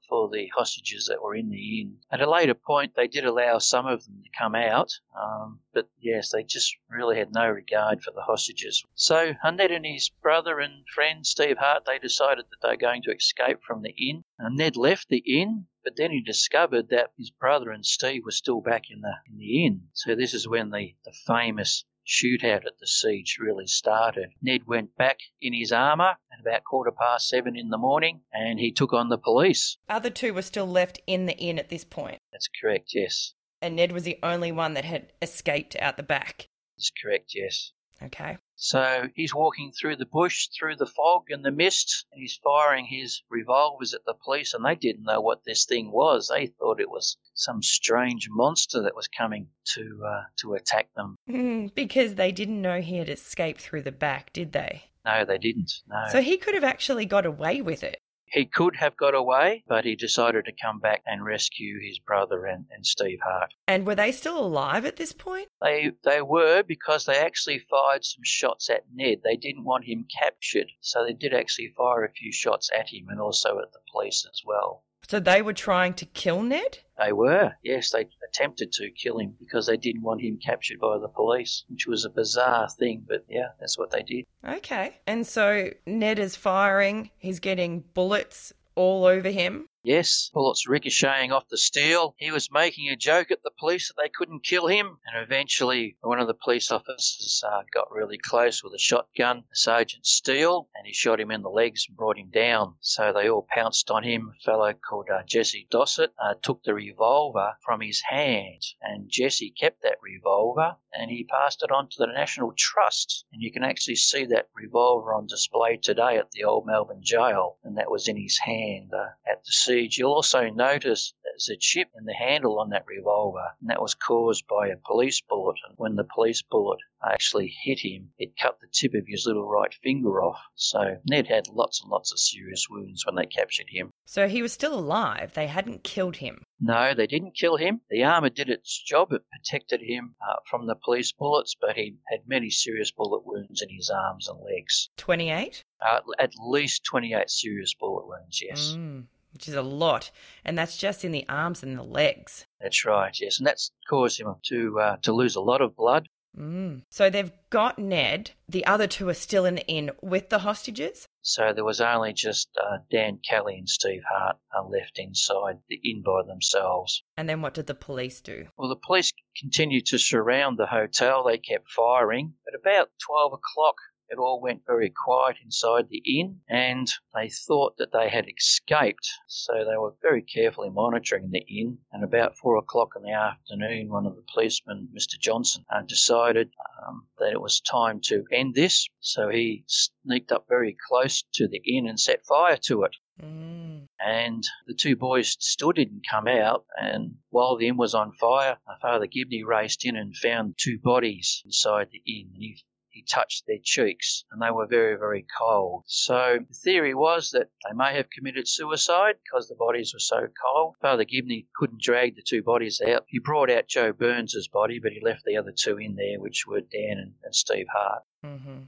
for the hostages that were in the inn. At a later point, they did allow some of them to come out, um, but yes, they just really had no regard for the hostages. So Ned and his brother and friend Steve Hart, they decided that they were going to escape from the inn. And Ned left the inn but then he discovered that his brother and Steve were still back in the in the inn. So this is when the, the famous shootout at the siege really started. Ned went back in his armour at about quarter past seven in the morning and he took on the police. Other two were still left in the inn at this point. That's correct, yes. And Ned was the only one that had escaped out the back. That's correct, yes. Okay. So he's walking through the bush, through the fog and the mist, and he's firing his revolvers at the police, and they didn't know what this thing was. They thought it was some strange monster that was coming to uh, to attack them. Mm, because they didn't know he had escaped through the back, did they? No, they didn't. No. So he could have actually got away with it. He could have got away, but he decided to come back and rescue his brother and, and Steve Hart. And were they still alive at this point? They they were because they actually fired some shots at Ned. They didn't want him captured, so they did actually fire a few shots at him and also at the police as well. So they were trying to kill Ned? They were, yes. They attempted to kill him because they didn't want him captured by the police, which was a bizarre thing, but yeah, that's what they did. Okay. And so Ned is firing, he's getting bullets all over him. Yes, bullets ricocheting off the steel. He was making a joke at the police that they couldn't kill him, and eventually one of the police officers uh, got really close with a shotgun, Sergeant Steele, and he shot him in the legs and brought him down. So they all pounced on him. A fellow called uh, Jesse Dowsett uh, took the revolver from his hand, and Jesse kept that revolver and he passed it on to the National Trust. And you can actually see that revolver on display today at the old Melbourne jail, and that was in his hand uh, at the scene siege, you'll also notice there's a chip in the handle on that revolver, and that was caused by a police bullet. And when the police bullet actually hit him, it cut the tip of his little right finger off. So Ned had lots and lots of serious wounds when they captured him. So he was still alive. They hadn't killed him. No, they didn't kill him. The armour did its job. It protected him uh, from the police bullets, but he had many serious bullet wounds in his arms and legs. 28? Uh, at least 28 serious bullet wounds, yes. Mm which is a lot, and that's just in the arms and the legs. That's right, yes, and that's caused him to uh, to lose a lot of blood. Mm. So they've got Ned. The other two are still in the inn with the hostages. So there was only just uh, Dan Kelly and Steve Hart uh, left inside the inn by themselves. And then what did the police do? Well, the police continued to surround the hotel. They kept firing. At about 12 o'clock, it all went very quiet inside the inn, and they thought that they had escaped, so they were very carefully monitoring the inn. And about four o'clock in the afternoon, one of the policemen, Mr. Johnston, uh, decided um, that it was time to end this, so he sneaked up very close to the inn and set fire to it. Mm. And the two boys still didn't come out. And while the inn was on fire, Father Gibney raced in and found two bodies inside the inn. And he he touched their cheeks and they were very, very cold. So the theory was that they may have committed suicide because the bodies were so cold. Father Gibney couldn't drag the two bodies out. He brought out Joe Byrne's body, but he left the other two in there, which were Dan and, and Steve Hart. Mm-hmm.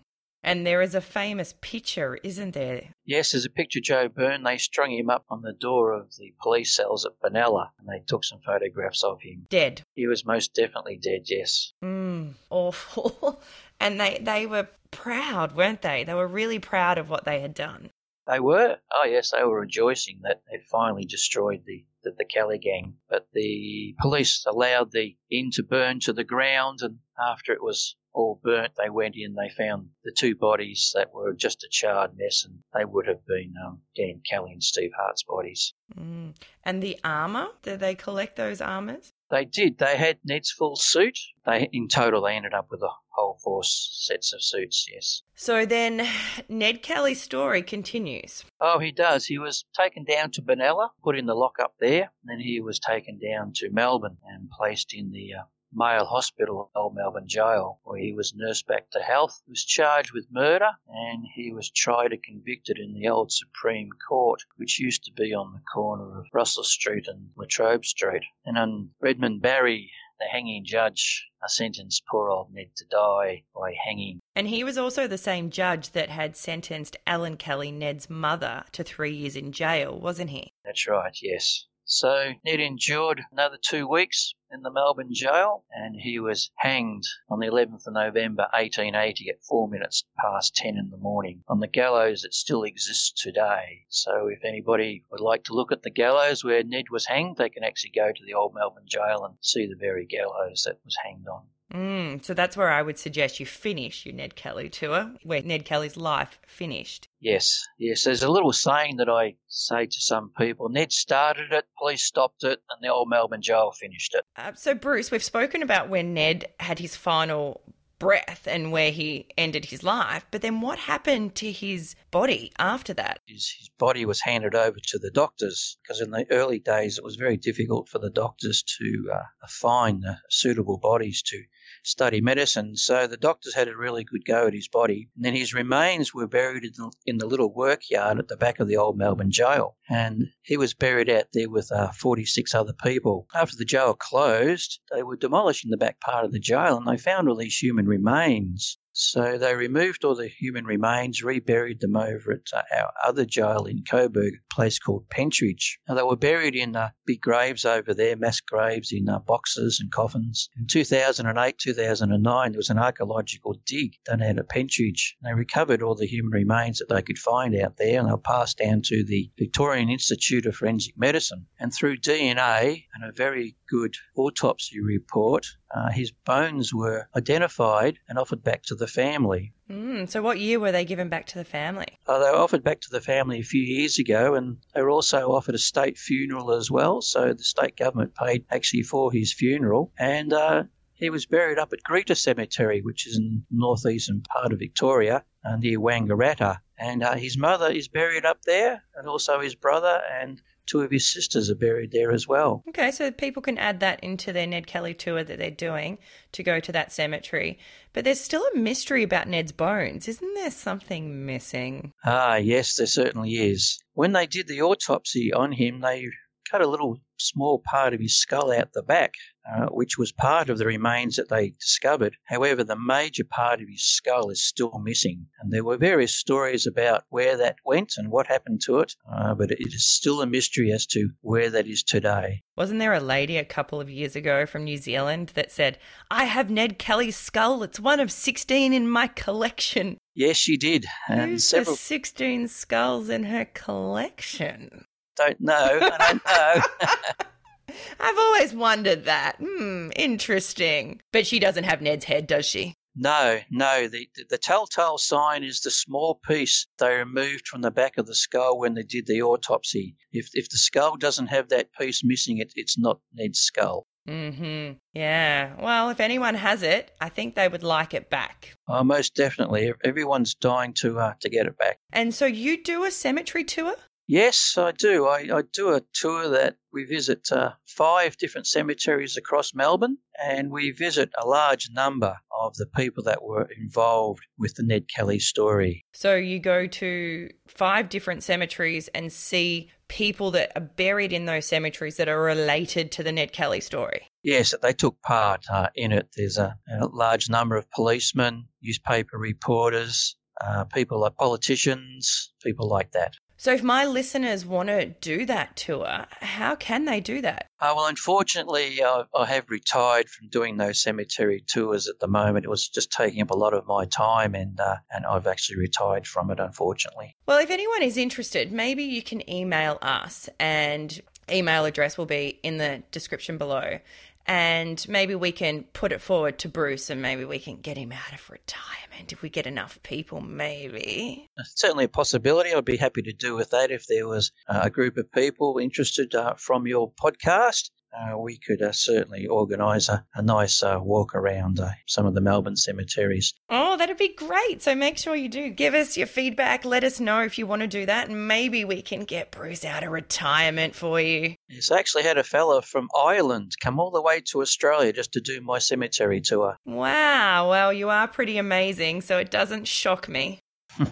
And there is a famous picture, isn't there? Yes, there's a picture of Joe Byrne. They strung him up on the door of the police cells at Benalla and they took some photographs of him. Dead. He was most definitely dead, yes. Mm, awful. (laughs) and they, they were proud, weren't they? They were really proud of what they had done. They were. Oh, yes, they were rejoicing that they'd finally destroyed the, the, the Kelly gang. But the police allowed the inn to burn to the ground, and after it was all burnt, they went in, they found the two bodies that were just a charred mess, and they would have been um, Dan Kelly and Steve Hart's bodies. Mm. And the armour? Did they collect those armours? They did. They had Ned's full suit. They in total they ended up with a whole four sets of suits. Yes. So then, Ned Kelly's story continues. Oh, he does. He was taken down to Benalla, put in the lockup there, and then he was taken down to Melbourne and placed in the uh, male hospital, Old Melbourne Jail, where he was nursed back to health. He was charged with murder and he was tried and convicted in the old Supreme Court, which used to be on the corner of Russell Street and Latrobe Street. And on Redmond Barry, the hanging judge sentenced poor old Ned to die by hanging. And he was also the same judge that had sentenced Ellen Kelly, Ned's mother, to three years in jail, wasn't he? That's right, yes. So Ned endured another two weeks in the Melbourne jail and he was hanged on the 11th of November 1880 at four minutes past 10 in the morning on the gallows that still exists today. So if anybody would like to look at the gallows where Ned was hanged, they can actually go to the old Melbourne jail and see the very gallows that was hanged on. Mm, so that's where I would suggest you finish your Ned Kelly tour, where Ned Kelly's life finished. Yes, yes. There's a little saying that I say to some people Ned started it, police stopped it, and the old Melbourne jail finished it. Uh, so, Bruce, we've spoken about when Ned had his final breath and where he ended his life. But then what happened to his body after that? His, his body was handed over to the doctors because in the early days it was very difficult for the doctors to uh, find uh, suitable bodies to study medicine. So the doctors had a really good go at his body. And then his remains were buried in the, in the little workyard at the back of the old Melbourne jail. And he was buried out there with uh, 46 other people. After the jail closed, they were demolishing the back part of the jail and they found all these human remains. So they removed all the human remains, reburied them over at uh, our other jail in Coburg, a place called Pentridge. Now, they were buried in uh, big graves over there, mass graves in uh, boxes and coffins. In 2008, 2009, there was an archaeological dig done out at Pentridge. They recovered all the human remains that they could find out there and they were passed down to the Victorian Institute of Forensic Medicine. And through DNA and a very good autopsy report, uh, his bones were identified and offered back to the family. Mm, so, what year were they given back to the family? Uh, they were offered back to the family a few years ago, and they were also offered a state funeral as well. So, the state government paid actually for his funeral, and uh, he was buried up at Greta Cemetery, which is in the northeastern part of Victoria, uh, near Wangaratta. And uh, his mother is buried up there, and also his brother, and two of his sisters are buried there as well. Okay, so people can add that into their Ned Kelly tour that they're doing to go to that cemetery. But there's still a mystery about Ned's bones. Isn't there something missing? Ah, yes, there certainly is. When they did the autopsy on him, they cut a little small part of his skull out the back, uh, which was part of the remains that they discovered. However, the major part of his skull is still missing. And there were various stories about where that went and what happened to it, uh, but it is still a mystery as to where that is today. Wasn't there a lady a couple of years ago from New Zealand that said, I have Ned Kelly's skull. It's one of 16 in my collection. Yes, she did. And Who's several... 16 skulls in her collection? Don't know. I don't know. (laughs) (laughs) I've always wondered that. Hmm, interesting. But she doesn't have Ned's head, does she? No, no. The, the telltale sign is the small piece they removed from the back of the skull when they did the autopsy. If if the skull doesn't have that piece missing, it it's not Ned's skull. Hmm. Yeah. Well, if anyone has it, I think they would like it back. Oh, most definitely. Everyone's dying to uh, to get it back. And so you do a cemetery tour? Yes, I do. I, I do a tour that we visit uh, five different cemeteries across Melbourne and we visit a large number of the people that were involved with the Ned Kelly story. So you go to five different cemeteries and see people that are buried in those cemeteries that are related to the Ned Kelly story. Yes, they took part uh, in it. There's a, a large number of policemen, newspaper reporters, uh, people like politicians, people like that. So, if my listeners want to do that tour, how can they do that? Uh, well, unfortunately, uh, I have retired from doing those cemetery tours at the moment. It was just taking up a lot of my time, and uh, and I've actually retired from it, unfortunately. Well, if anyone is interested, maybe you can email us, and email address will be in the description below and maybe we can put it forward to Bruce and maybe we can get him out of retirement if we get enough people, maybe. Certainly a possibility. I'd be happy to do with that if there was a group of people interested uh, from your podcast uh, we could uh, certainly organise a, a, nice uh, walk around uh, some of the Melbourne cemeteries. Oh, that'd be great. So make sure you do. Give us your feedback. Let us know if you want to do that. And maybe we can get Bruce out of retirement for you. Yes, I actually had a fella from Ireland come all the way to Australia just to do my cemetery tour. Wow. Well, you are pretty amazing. So it doesn't shock me. (laughs)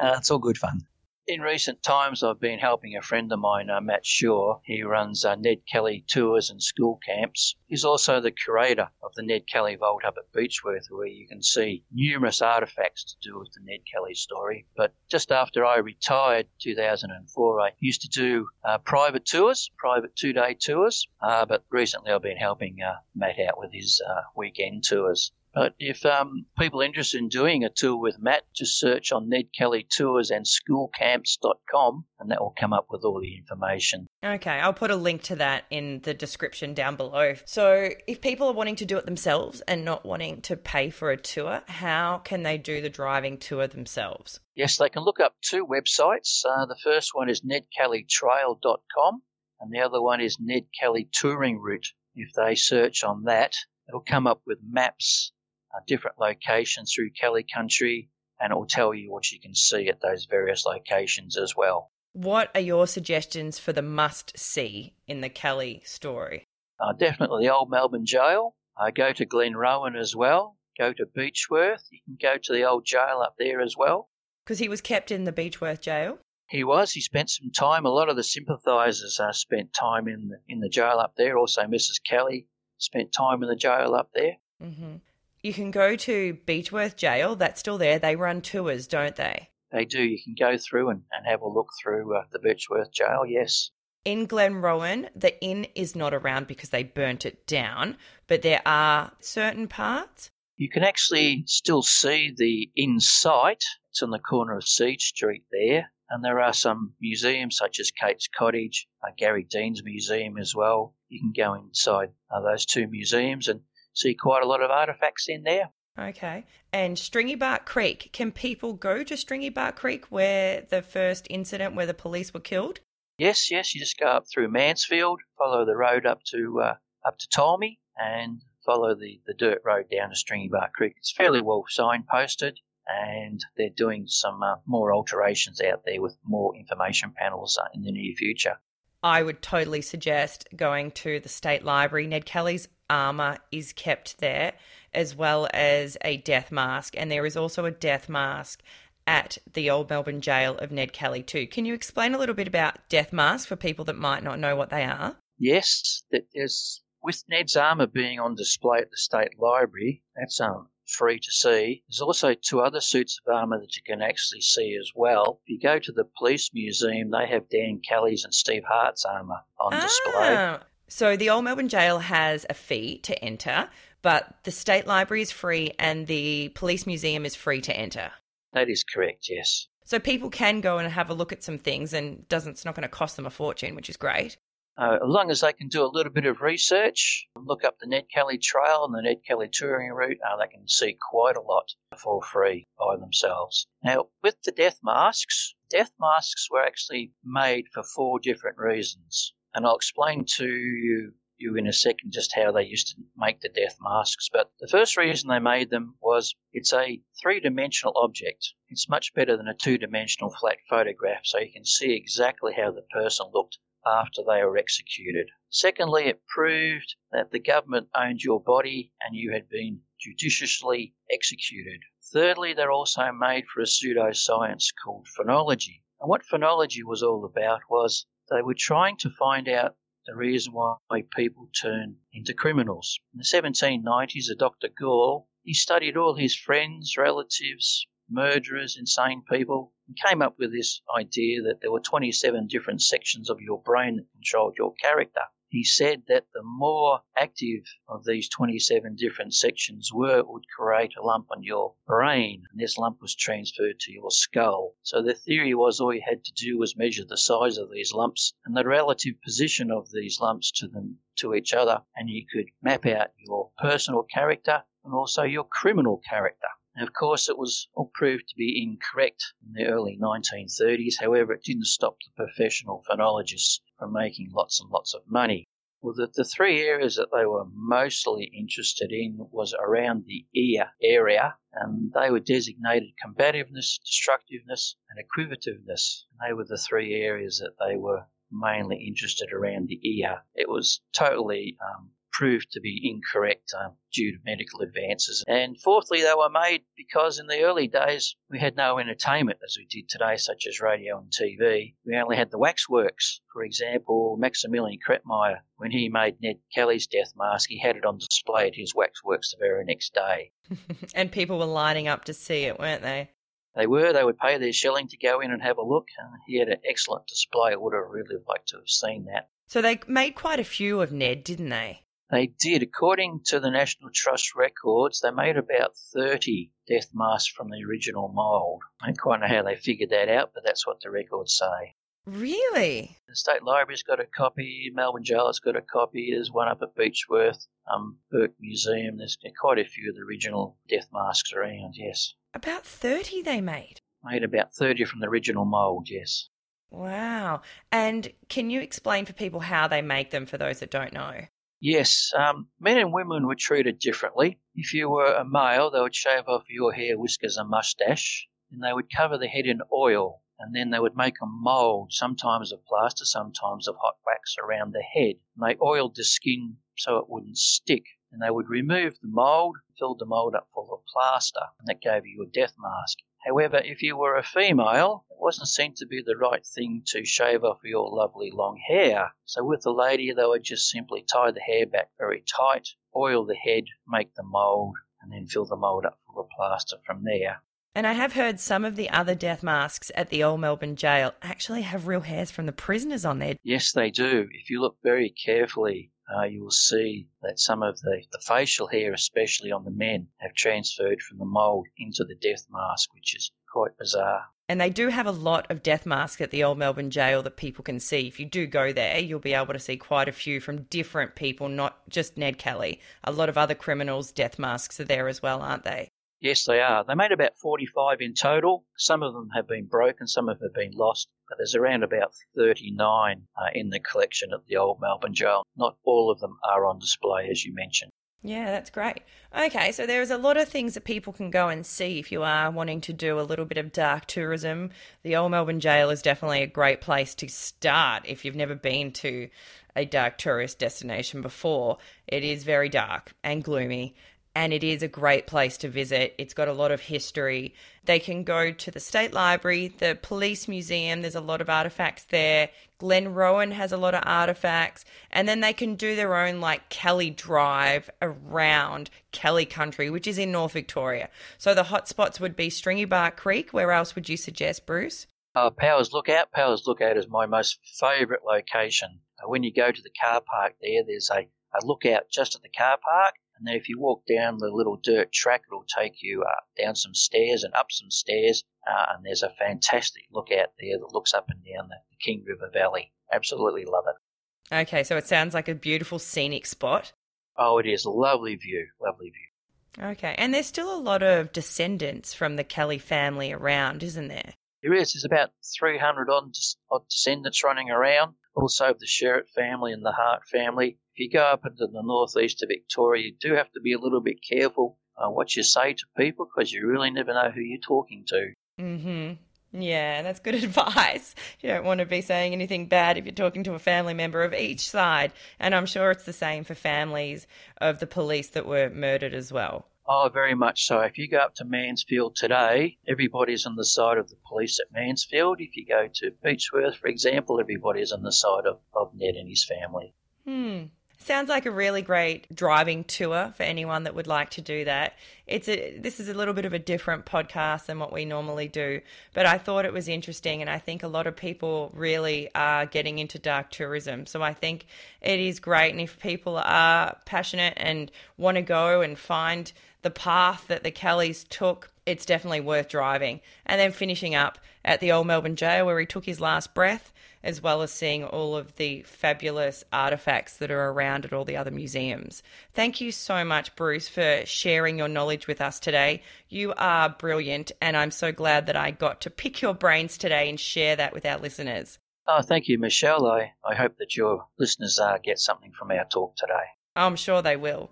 Uh, it's all good fun. In recent times, I've been helping a friend of mine, uh, Matt Shaw. He runs uh, Ned Kelly tours and school camps. He's also the curator of the Ned Kelly Vault up at Beechworth, where you can see numerous artefacts to do with the Ned Kelly story. But just after I retired, 2004, I used to do uh, private tours, private two-day tours. Uh, but recently, I've been helping uh, Matt out with his uh, weekend tours. But if um, people are interested in doing a tour with Matt, just search on Ned Kelly Tours and schoolcamps.com and that will come up with all the information. Okay, I'll put a link to that in the description down below. So if people are wanting to do it themselves and not wanting to pay for a tour, how can they do the driving tour themselves? Yes, they can look up two websites. Uh, the first one is nedkellytrail.com and the other one is Ned Kelly Touring Route. If they search on that, it'll come up with maps uh, different locations through Kelly Country, and it will tell you what you can see at those various locations as well. What are your suggestions for the must see in the Kelly story? Uh, definitely the old Melbourne jail. Uh, go to Glenrowan as well. Go to Beechworth. You can go to the old jail up there as well. Because he was kept in the Beechworth jail? He was. He spent some time. A lot of the sympathisers uh, spent time in the, in the jail up there. Also, Mrs. Kelly spent time in the jail up there. Mm-hmm. You can go to Beechworth Jail, that's still there. They run tours, don't they? They do. You can go through and, and have a look through uh, the Beechworth Jail, yes. In Glenrowan, the inn is not around because they burnt it down, but there are certain parts. You can actually still see the inn site. It's on the corner of Siege Street there. And there are some museums such as Kate's Cottage, uh, Gary Dean's Museum as well. You can go inside uh, those two museums and see quite a lot of artifacts in there. Okay. And Stringy Bark Creek, can people go to Stringy Bark Creek where the first incident where the police were killed? Yes, yes. You just go up through Mansfield, follow the road up to uh, up to Tolmie, and follow the, the dirt road down to Stringy Bark Creek. It's fairly well signposted, and they're doing some uh, more alterations out there with more information panels uh, in the near future. I would totally suggest going to the State Library. Ned Kelly's armor is kept there, as well as a death mask. And there is also a death mask at the old Melbourne jail of Ned Kelly, too. Can you explain a little bit about death masks for people that might not know what they are? Yes, that is with Ned's armour being on display at the State Library, that's um, free to see. There's also two other suits of armour that you can actually see as well. If you go to the Police Museum, they have Dan Kelly's and Steve Hart's armour on ah, display. So the Old Melbourne Jail has a fee to enter, but the State Library is free and the Police Museum is free to enter. That is correct, yes. So people can go and have a look at some things and doesn't it's not going to cost them a fortune, which is great. Uh, as long as they can do a little bit of research, look up the Ned Kelly Trail and the Ned Kelly touring route, uh, they can see quite a lot for free by themselves. Now, with the death masks, death masks were actually made for four different reasons. And I'll explain to you, you in a second just how they used to make the death masks. But the first reason they made them was it's a three dimensional object. It's much better than a two dimensional flat photograph, so you can see exactly how the person looked after they were executed. Secondly, it proved that the government owned your body and you had been judiciously executed. Thirdly, they're also made for a pseudoscience called phrenology. And what phrenology was all about was they were trying to find out the reason why people turn into criminals. In the 1790s, a Dr. Gall, he studied all his friends, relatives, murderers, insane people, and came up with this idea that there were 27 different sections of your brain that controlled your character. He said that the more active of these 27 different sections were, it would create a lump on your brain, and this lump was transferred to your skull. So the theory was all you had to do was measure the size of these lumps and the relative position of these lumps to them to each other, and you could map out your personal character and also your criminal character. And of course, it was all proved to be incorrect in the early 1930s. However, it didn't stop the professional phrenologists from making lots and lots of money. Well, the, the three areas that they were mostly interested in was around the ear area, and they were designated combativeness, destructiveness, and acquisitiveness. And they were the three areas that they were mainly interested around the ear. It was totally um, proved to be incorrect um, due to medical advances. And fourthly, they were made because in the early days we had no entertainment as we did today, such as radio and TV. We only had the waxworks. For example, Maximilian Kreitmayer, when he made Ned Kelly's death mask, he had it on display at his waxworks the very next day. (laughs) and people were lining up to see it, weren't they? They were. They would pay their shilling to go in and have a look. And he had an excellent display. I would have really liked to have seen that. So they made quite a few of Ned, didn't they? They did. According to the National Trust records, they made about 30 death masks from the original mould. I don't quite know how they figured that out, but that's what the records say. Really? The State Library's got a copy, Melbourne Jail has got a copy, there's one up at Beechworth, um, Burke Museum, there's quite a few of the original death masks around, yes. About 30 they made? Made about 30 from the original mould, yes. Wow. And can you explain for people how they make them for those that don't know? Yes, um, men and women were treated differently. If you were a male, they would shave off your hair, whiskers, and mustache, and they would cover the head in oil, and then they would make a mould, sometimes of plaster, sometimes of hot wax, around the head. And they oiled the skin so it wouldn't stick. And they would remove the mould, filled the mould up full of plaster, and that gave you a death mask. However, if you were a female, it wasn't seen to be the right thing to shave off your lovely long hair. So with the lady, they would just simply tie the hair back very tight, oil the head, make the mould, and then fill the mould up full of plaster from there. And I have heard some of the other death masks at the old Melbourne jail actually have real hairs from the prisoners on there. Yes, they do. If you look very carefully, uh, you will see that some of the, the facial hair, especially on the men, have transferred from the mould into the death mask, which is quite bizarre. And they do have a lot of death masks at the old Melbourne jail that people can see. If you do go there, you'll be able to see quite a few from different people, not just Ned Kelly. A lot of other criminals' death masks are there as well, aren't they? Yes, they are. They made about 45 in total. Some of them have been broken, some of them have been lost, but there's around about 39 uh, in the collection at the old Melbourne jail. Not all of them are on display, as you mentioned. Yeah, that's great. Okay, so there's a lot of things that people can go and see if you are wanting to do a little bit of dark tourism. The Old Melbourne Jail is definitely a great place to start if you've never been to a dark tourist destination before. It is very dark and gloomy, and it is a great place to visit. It's got a lot of history. They can go to the State Library, the Police Museum, there's a lot of artifacts there. Glenrowan has a lot of artifacts. And then they can do their own, like, Kelly Drive around Kelly Country, which is in North Victoria. So the hotspots would be Stringy Bark Creek. Where else would you suggest, Bruce? Uh, Powers Lookout. Powers Lookout is my most favourite location. Uh, when you go to the car park there, there's a, a lookout just at the car park and then if you walk down the little dirt track, it'll take you uh, down some stairs and up some stairs. Uh, and there's a fantastic lookout there that looks up and down the, King River Valley. Absolutely love it. Okay, so it sounds like a beautiful scenic spot. Oh, it is. Lovely view. Lovely view. Okay, and there's still a lot of descendants from the Kelly family around, isn't there? There is. There's about 300 odd, odd descendants running around. Also, the Sherritt family and the Hart family if you go up into the northeast of Victoria, you do have to be a little bit careful uh, what you say to people because you really never know who you're talking to. Mm-hmm. Yeah, that's good (laughs) advice. You don't want to be saying anything bad if you're talking to a family member of each side. And I'm sure it's the same for families of the police that were murdered as well. Oh, very much so. If you go up to Mansfield today, everybody's on the side of the police at Mansfield. If you go to Beechworth, for example, everybody's on the side of, of Ned and his family. Hmm. Sounds like a really great driving tour for anyone that would like to do that. It's a this is a little bit of a different podcast than what we normally do, but I thought it was interesting and I think a lot of people really are getting into dark tourism. So I think it is great and if people are passionate and want to go and find the path that the Kellys took, it's definitely worth driving. And then finishing up at the old Melbourne jail where he took his last breath as well as seeing all of the fabulous artifacts that are around at all the other museums. Thank you so much, Bruce, for sharing your knowledge with us today. You are brilliant, and I'm so glad that I got to pick your brains today and share that with our listeners. Oh, thank you, Michelle. I, I hope that your listeners uh, get something from our talk today. I'm sure they will.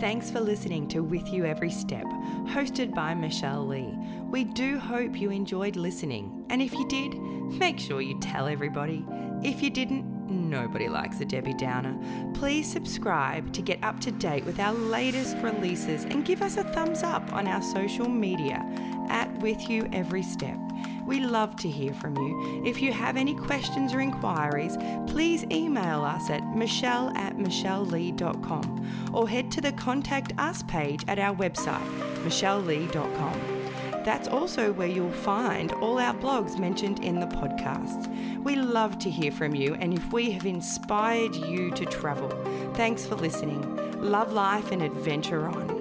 Thanks for listening to With You Every Step, hosted by Michelle Lee. We do hope you enjoyed listening, and if you did, make sure you tell everybody. If you didn't, nobody likes a Debbie Downer. Please subscribe to get up to date with our latest releases and give us a thumbs up on our social media at With You Every Step. We love to hear from you. If you have any questions or inquiries, please email us at michelle at michellelee.com or head to the Contact Us page at our website, michellelee.com. That's also where you'll find all our blogs mentioned in the podcast. We love to hear from you, and if we have inspired you to travel, thanks for listening. Love life and adventure on.